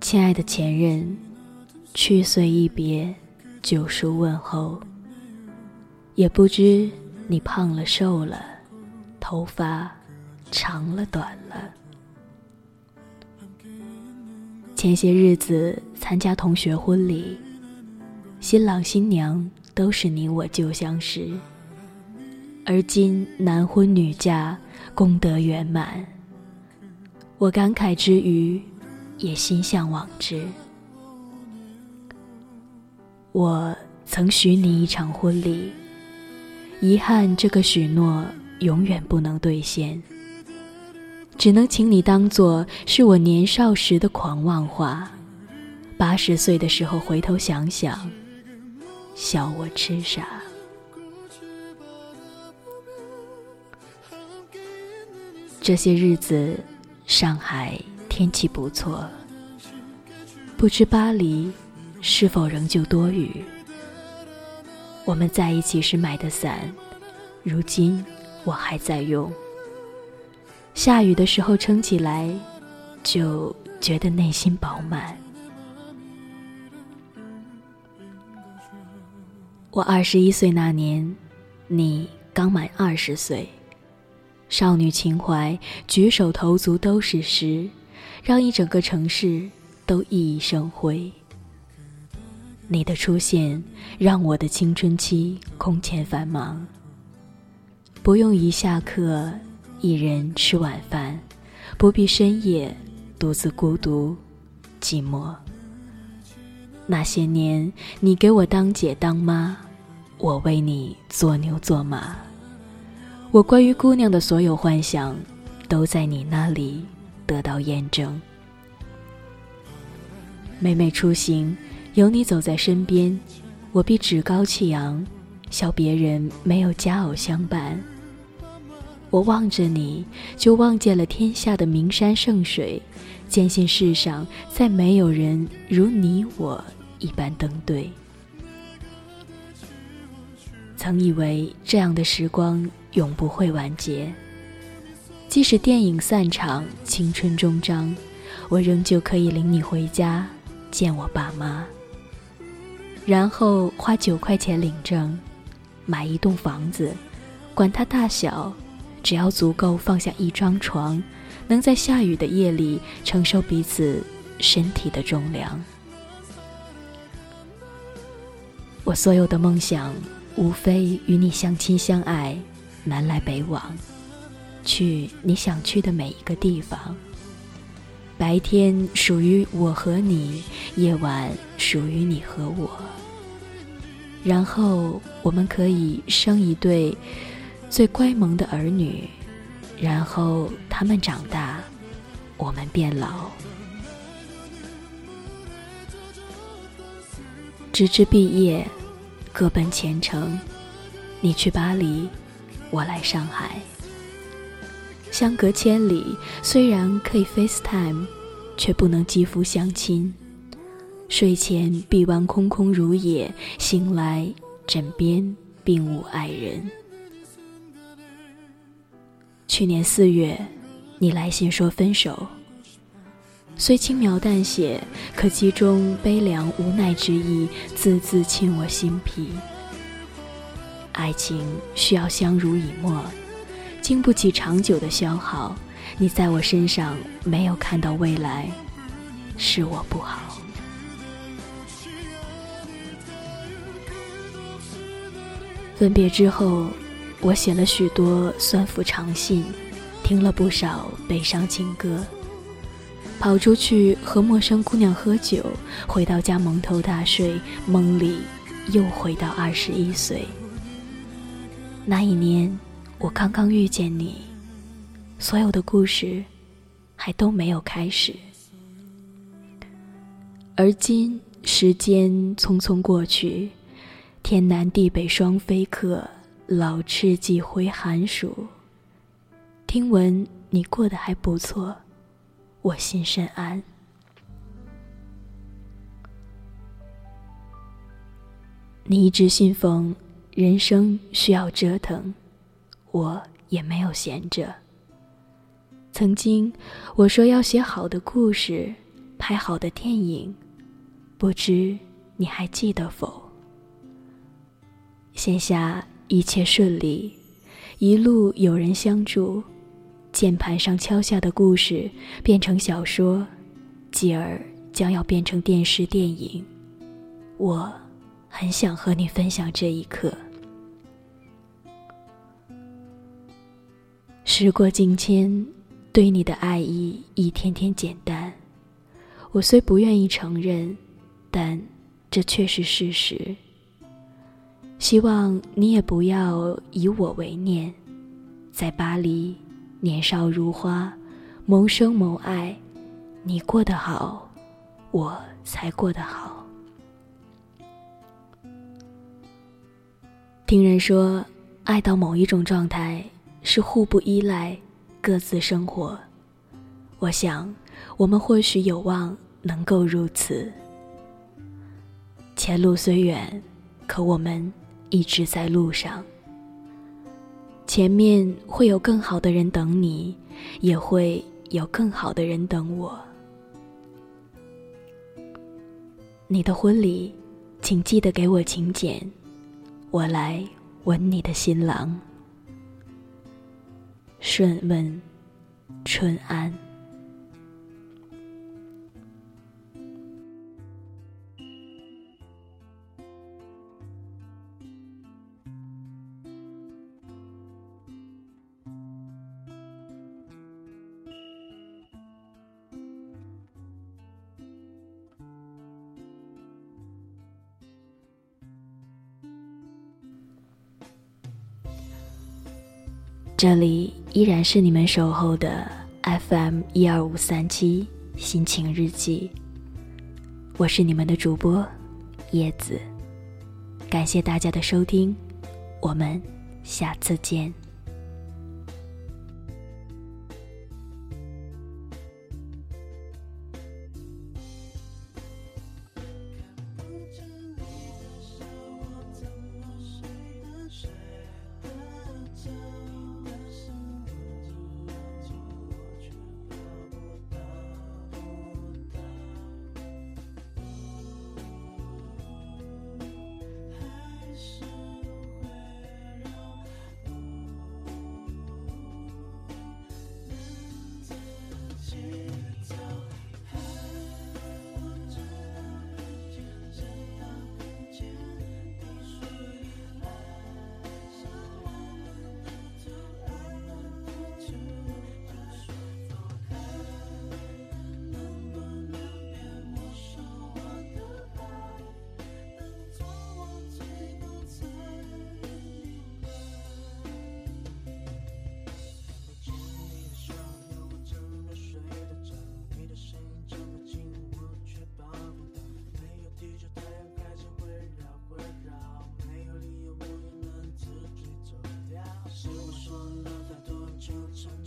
亲爱的前任去岁一别九叔问候也不知你胖了瘦了头发长了短了。前些日子参加同学婚礼新郎新娘都是你我旧相识而今男婚女嫁功德圆满。我感慨之余，也心向往之。我曾许你一场婚礼，遗憾这个许诺永远不能兑现。只能请你当做是我年少时的狂妄话，八十岁的时候回头想想，笑我痴傻。这些日子，上海天气不错，不知巴黎是否仍旧多雨。我们在一起时买的伞，如今我还在用。下雨的时候撑起来，就觉得内心饱满。我二十一岁那年，你刚满二十岁，少女情怀，举手投足都是诗，让一整个城市都熠熠生辉。你的出现，让我的青春期空前繁忙，不用一下课。一人吃晚饭，不必深夜独自孤独寂寞。那些年，你给我当姐当妈，我为你做牛做马。我关于姑娘的所有幻想，都在你那里得到验证。每每出行，有你走在身边，我必趾高气扬，笑别人没有佳偶相伴。我望着你，就望见了天下的名山圣水，坚信世上再没有人如你我一般登对。曾以为这样的时光永不会完结，即使电影散场，青春终章，我仍旧可以领你回家见我爸妈，然后花九块钱领证，买一栋房子，管它大小。只要足够放下一张床，能在下雨的夜里承受彼此身体的重量。我所有的梦想，无非与你相亲相爱，南来北往，去你想去的每一个地方。白天属于我和你，夜晚属于你和我。然后我们可以生一对。最乖萌的儿女，然后他们长大，我们变老，直至毕业，各奔前程。你去巴黎，我来上海，相隔千里，虽然可以 FaceTime，却不能肌肤相亲。睡前臂弯空空如也，醒来枕边并无爱人。去年四月，你来信说分手，虽轻描淡写，可其中悲凉无奈之意，字字沁我心脾。爱情需要相濡以沫，经不起长久的消耗。你在我身上没有看到未来，是我不好。分别之后。我写了许多酸腐长信，听了不少悲伤情歌，跑出去和陌生姑娘喝酒，回到家蒙头大睡，梦里又回到二十一岁。那一年，我刚刚遇见你，所有的故事还都没有开始。而今，时间匆匆过去，天南地北双飞客。老翅几回寒暑，听闻你过得还不错，我心甚安。你一直信奉人生需要折腾，我也没有闲着。曾经我说要写好的故事，拍好的电影，不知你还记得否？线下一切顺利，一路有人相助，键盘上敲下的故事变成小说，继而将要变成电视电影。我很想和你分享这一刻。时过境迁，对你的爱意一天天减淡。我虽不愿意承认，但这却是事实。希望你也不要以我为念。在巴黎，年少如花，谋生谋爱，你过得好，我才过得好。听人说，爱到某一种状态。是互不依赖，各自生活。我想，我们或许有望能够如此。前路虽远，可我们一直在路上。前面会有更好的人等你，也会有更好的人等我。你的婚礼，请记得给我请柬，我来吻你的新郎。顺问，春安。这里依然是你们守候的 FM 一二五三七心情日记，我是你们的主播叶子，感谢大家的收听，我们下次见。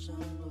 someone.